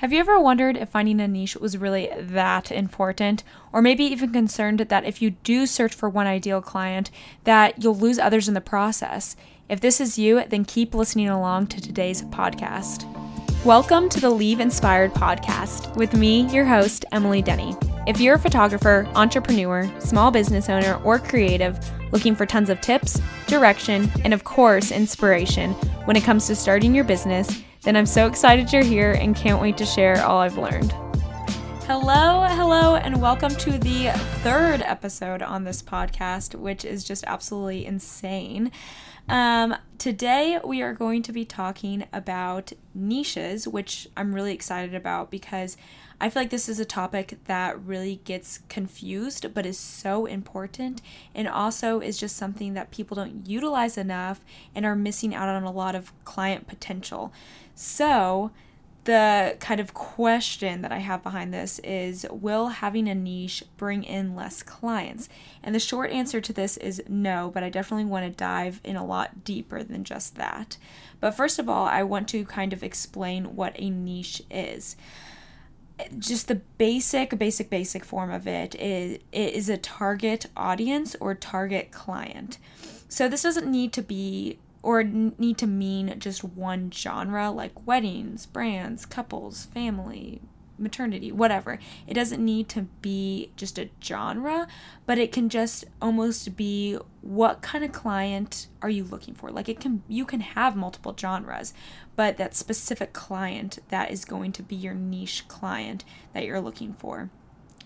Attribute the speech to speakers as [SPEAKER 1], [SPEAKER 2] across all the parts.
[SPEAKER 1] Have you ever wondered if finding a niche was really that important? Or maybe even concerned that if you do search for one ideal client, that you'll lose others in the process? If this is you, then keep listening along to today's podcast. Welcome to the Leave Inspired podcast with me, your host, Emily Denny. If you're a photographer, entrepreneur, small business owner, or creative looking for tons of tips, direction, and of course, inspiration when it comes to starting your business, then I'm so excited you're here and can't wait to share all I've learned. Hello, hello, and welcome to the third episode on this podcast, which is just absolutely insane. Um, today, we are going to be talking about niches, which I'm really excited about because I feel like this is a topic that really gets confused, but is so important, and also is just something that people don't utilize enough and are missing out on a lot of client potential. So, the kind of question that I have behind this is Will having a niche bring in less clients? And the short answer to this is no, but I definitely want to dive in a lot deeper than just that. But first of all, I want to kind of explain what a niche is just the basic basic basic form of it is it is a target audience or target client so this doesn't need to be or need to mean just one genre like weddings brands couples family maternity, whatever. It doesn't need to be just a genre, but it can just almost be what kind of client are you looking for? Like it can you can have multiple genres, but that specific client that is going to be your niche client that you're looking for.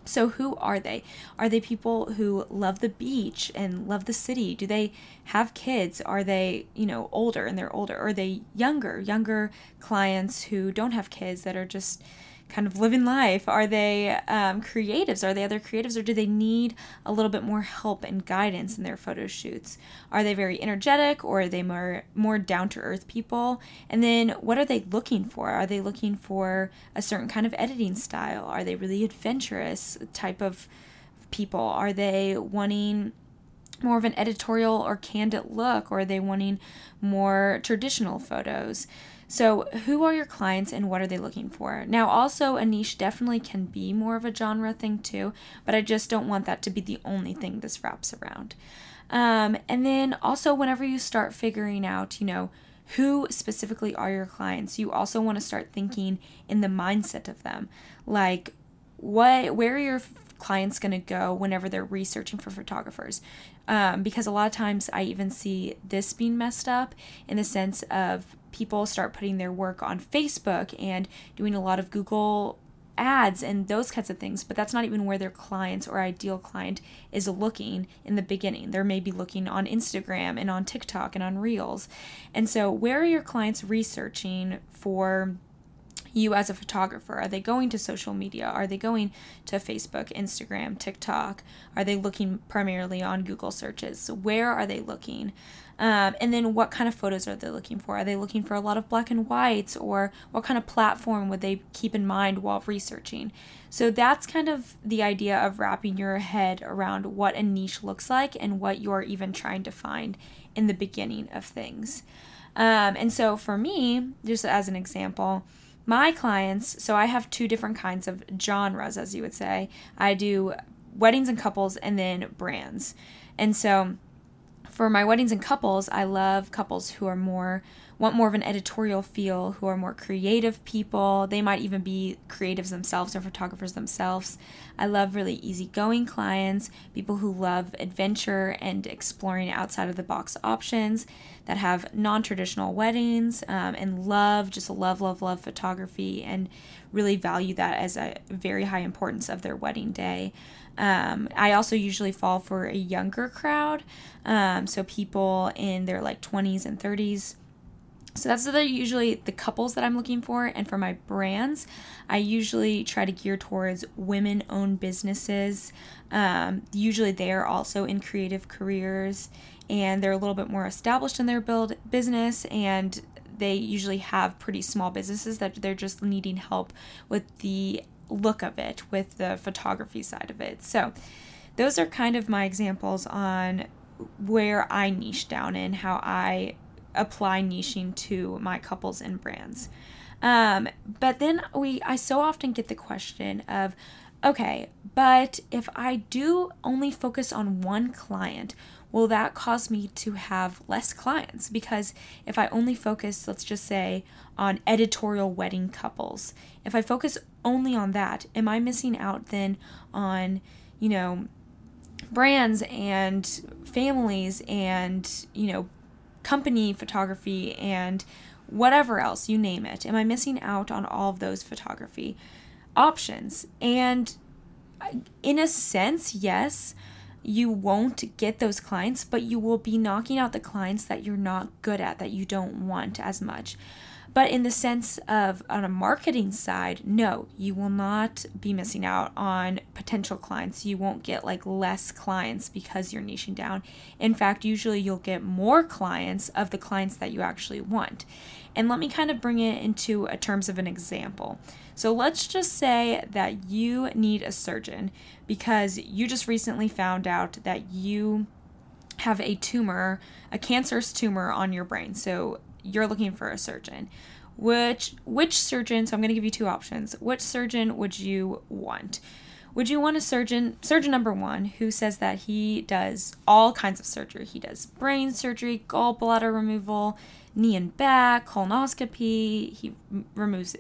[SPEAKER 1] So, who are they? Are they people who love the beach and love the city? Do they have kids? Are they, you know, older and they're older? Are they younger, younger clients who don't have kids that are just kind of living life? Are they um, creatives? Are they other creatives, or do they need a little bit more help and guidance in their photo shoots? Are they very energetic, or are they more more down to earth people? And then what are they looking for? Are they looking for a certain kind of editing style? Are they really adventurous type of people? Are they wanting more of an editorial or candid look, or are they wanting more traditional photos? So, who are your clients and what are they looking for? Now, also, a niche definitely can be more of a genre thing too, but I just don't want that to be the only thing this wraps around. Um, and then also, whenever you start figuring out, you know, who specifically are your clients, you also want to start thinking in the mindset of them. Like, what, where are your clients going to go whenever they're researching for photographers? Um, because a lot of times I even see this being messed up in the sense of people start putting their work on Facebook and doing a lot of Google ads and those kinds of things, but that's not even where their clients or ideal client is looking in the beginning. They're maybe looking on Instagram and on TikTok and on Reels. And so, where are your clients researching for? You as a photographer? Are they going to social media? Are they going to Facebook, Instagram, TikTok? Are they looking primarily on Google searches? So where are they looking? Um, and then what kind of photos are they looking for? Are they looking for a lot of black and whites or what kind of platform would they keep in mind while researching? So that's kind of the idea of wrapping your head around what a niche looks like and what you're even trying to find in the beginning of things. Um, and so for me, just as an example, my clients, so I have two different kinds of genres, as you would say. I do weddings and couples and then brands. And so for my weddings and couples, I love couples who are more want more of an editorial feel, who are more creative people. They might even be creatives themselves or photographers themselves. I love really easygoing clients, people who love adventure and exploring outside of the box options that have non traditional weddings um, and love, just love, love, love photography and really value that as a very high importance of their wedding day. Um, I also usually fall for a younger crowd, um, so people in their like 20s and 30s. So that's the usually the couples that I'm looking for, and for my brands, I usually try to gear towards women-owned businesses. Um, usually, they are also in creative careers, and they're a little bit more established in their build business, and they usually have pretty small businesses that they're just needing help with the look of it with the photography side of it. So, those are kind of my examples on where I niche down in how I apply niching to my couples and brands. Um, but then we, I so often get the question of, okay, but if I do only focus on one client, will that cause me to have less clients? Because if I only focus, let's just say, on editorial wedding couples, if I focus only on that, am I missing out then on, you know, brands and families and, you know, company photography and whatever else, you name it? Am I missing out on all of those photography options? And in a sense, yes, you won't get those clients, but you will be knocking out the clients that you're not good at, that you don't want as much. But in the sense of on a marketing side, no, you will not be missing out on potential clients. You won't get like less clients because you're niching down. In fact, usually you'll get more clients of the clients that you actually want. And let me kind of bring it into a terms of an example. So let's just say that you need a surgeon because you just recently found out that you have a tumor, a cancerous tumor on your brain. So you're looking for a surgeon. Which which surgeon, so I'm going to give you two options. Which surgeon would you want? Would you want a surgeon, surgeon number 1 who says that he does all kinds of surgery. He does brain surgery, gallbladder removal, knee and back, colonoscopy, he removes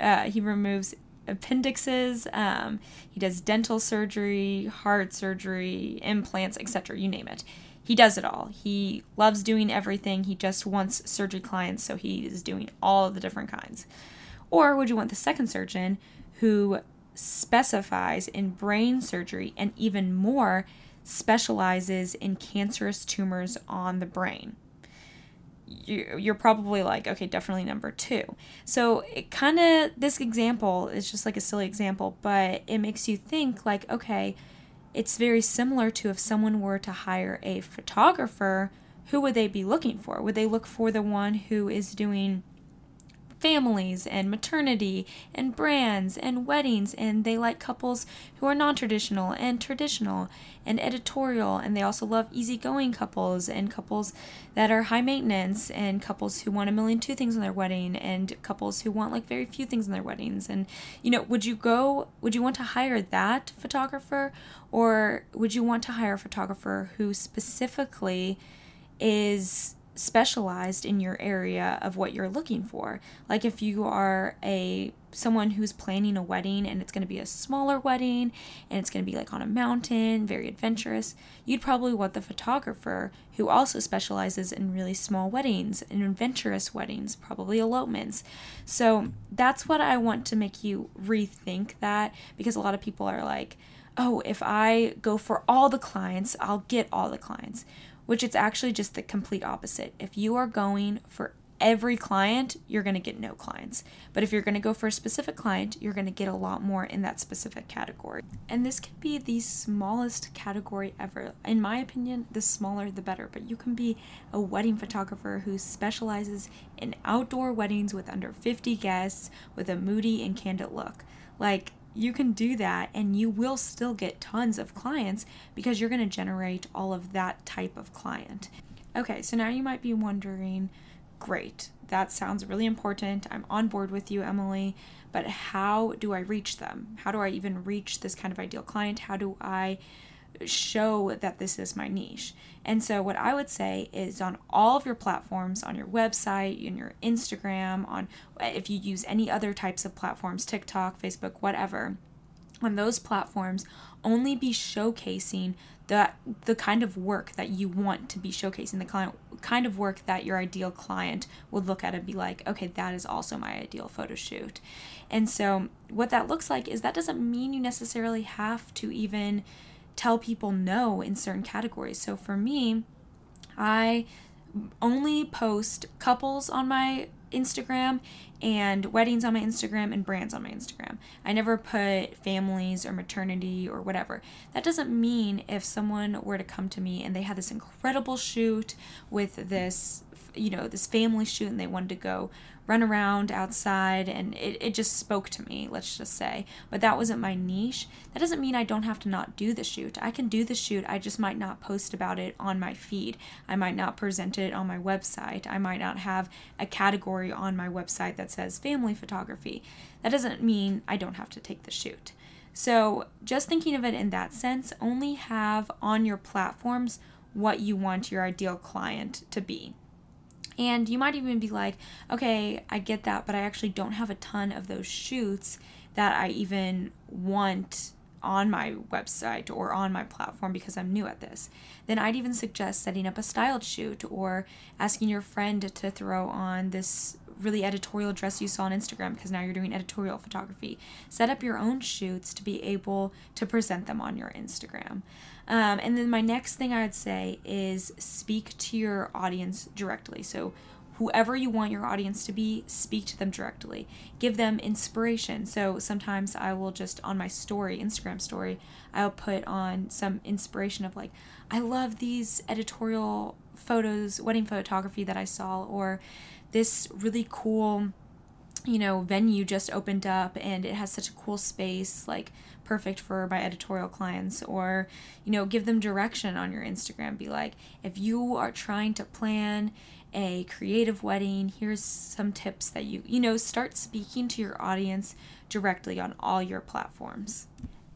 [SPEAKER 1] uh, he removes appendixes. Um, he does dental surgery, heart surgery, implants, etc. You name it. He does it all. He loves doing everything. He just wants surgery clients, so he is doing all of the different kinds. Or would you want the second surgeon who specifies in brain surgery and even more specializes in cancerous tumors on the brain? you're probably like, okay, definitely number two. So it kind of, this example is just like a silly example, but it makes you think like, okay, it's very similar to if someone were to hire a photographer, who would they be looking for? Would they look for the one who is doing families and maternity and brands and weddings and they like couples who are non-traditional and traditional and editorial and they also love easygoing couples and couples that are high maintenance and couples who want a million two things in their wedding and couples who want like very few things in their weddings. And you know would you go would you want to hire that photographer or would you want to hire a photographer who specifically is specialized in your area of what you're looking for. Like if you are a someone who's planning a wedding and it's going to be a smaller wedding and it's going to be like on a mountain, very adventurous, you'd probably want the photographer who also specializes in really small weddings and adventurous weddings, probably elopements. So that's what I want to make you rethink that because a lot of people are like, "Oh, if I go for all the clients, I'll get all the clients." Which it's actually just the complete opposite. If you are going for every client, you're going to get no clients. But if you're going to go for a specific client, you're going to get a lot more in that specific category. And this can be the smallest category ever. In my opinion, the smaller the better. But you can be a wedding photographer who specializes in outdoor weddings with under 50 guests with a moody and candid look. Like, you can do that and you will still get tons of clients because you're going to generate all of that type of client. Okay, so now you might be wondering great, that sounds really important. I'm on board with you, Emily, but how do I reach them? How do I even reach this kind of ideal client? How do I show that this is my niche. And so, what I would say is on all of your platforms, on your website, in your Instagram, on if you use any other types of platforms, TikTok, Facebook, whatever, on those platforms, only be showcasing the the kind of work that you want to be showcasing the client kind of work that your ideal client would look at and be like okay that is also my ideal photo shoot and so what that looks like is that doesn't mean you necessarily have to even tell people no in certain categories. So for me, I only post couples on my Instagram and weddings on my Instagram and brands on my Instagram. I never put families or maternity or whatever. That doesn't mean if someone were to come to me and they had this incredible shoot with this you know, this family shoot and they wanted to go run around outside and it, it just spoke to me, let's just say. But that wasn't my niche. That doesn't mean I don't have to not do the shoot. I can do the shoot, I just might not post about it on my feed. I might not present it on my website. I might not have a category on my website that says family photography. That doesn't mean I don't have to take the shoot. So, just thinking of it in that sense, only have on your platforms what you want your ideal client to be. And you might even be like, okay, I get that, but I actually don't have a ton of those shoots that I even want on my website or on my platform because I'm new at this. Then I'd even suggest setting up a styled shoot or asking your friend to throw on this really editorial dress you saw on Instagram because now you're doing editorial photography. Set up your own shoots to be able to present them on your Instagram. Um, and then my next thing I would say is speak to your audience directly. So, whoever you want your audience to be, speak to them directly. Give them inspiration. So, sometimes I will just on my story, Instagram story, I'll put on some inspiration of like, I love these editorial photos, wedding photography that I saw, or this really cool you know venue just opened up and it has such a cool space like perfect for my editorial clients or you know give them direction on your Instagram. Be like if you are trying to plan a creative wedding here's some tips that you you know start speaking to your audience directly on all your platforms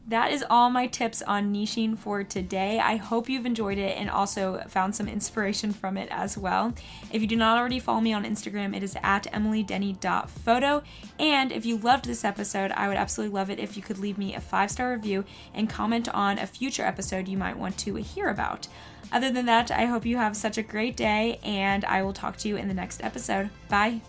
[SPEAKER 1] that is all my tips on niching for today. I hope you've enjoyed it and also found some inspiration from it as well. If you do not already follow me on Instagram, it is at emilydenny.photo. And if you loved this episode, I would absolutely love it if you could leave me a five star review and comment on a future episode you might want to hear about. Other than that, I hope you have such a great day and I will talk to you in the next episode. Bye.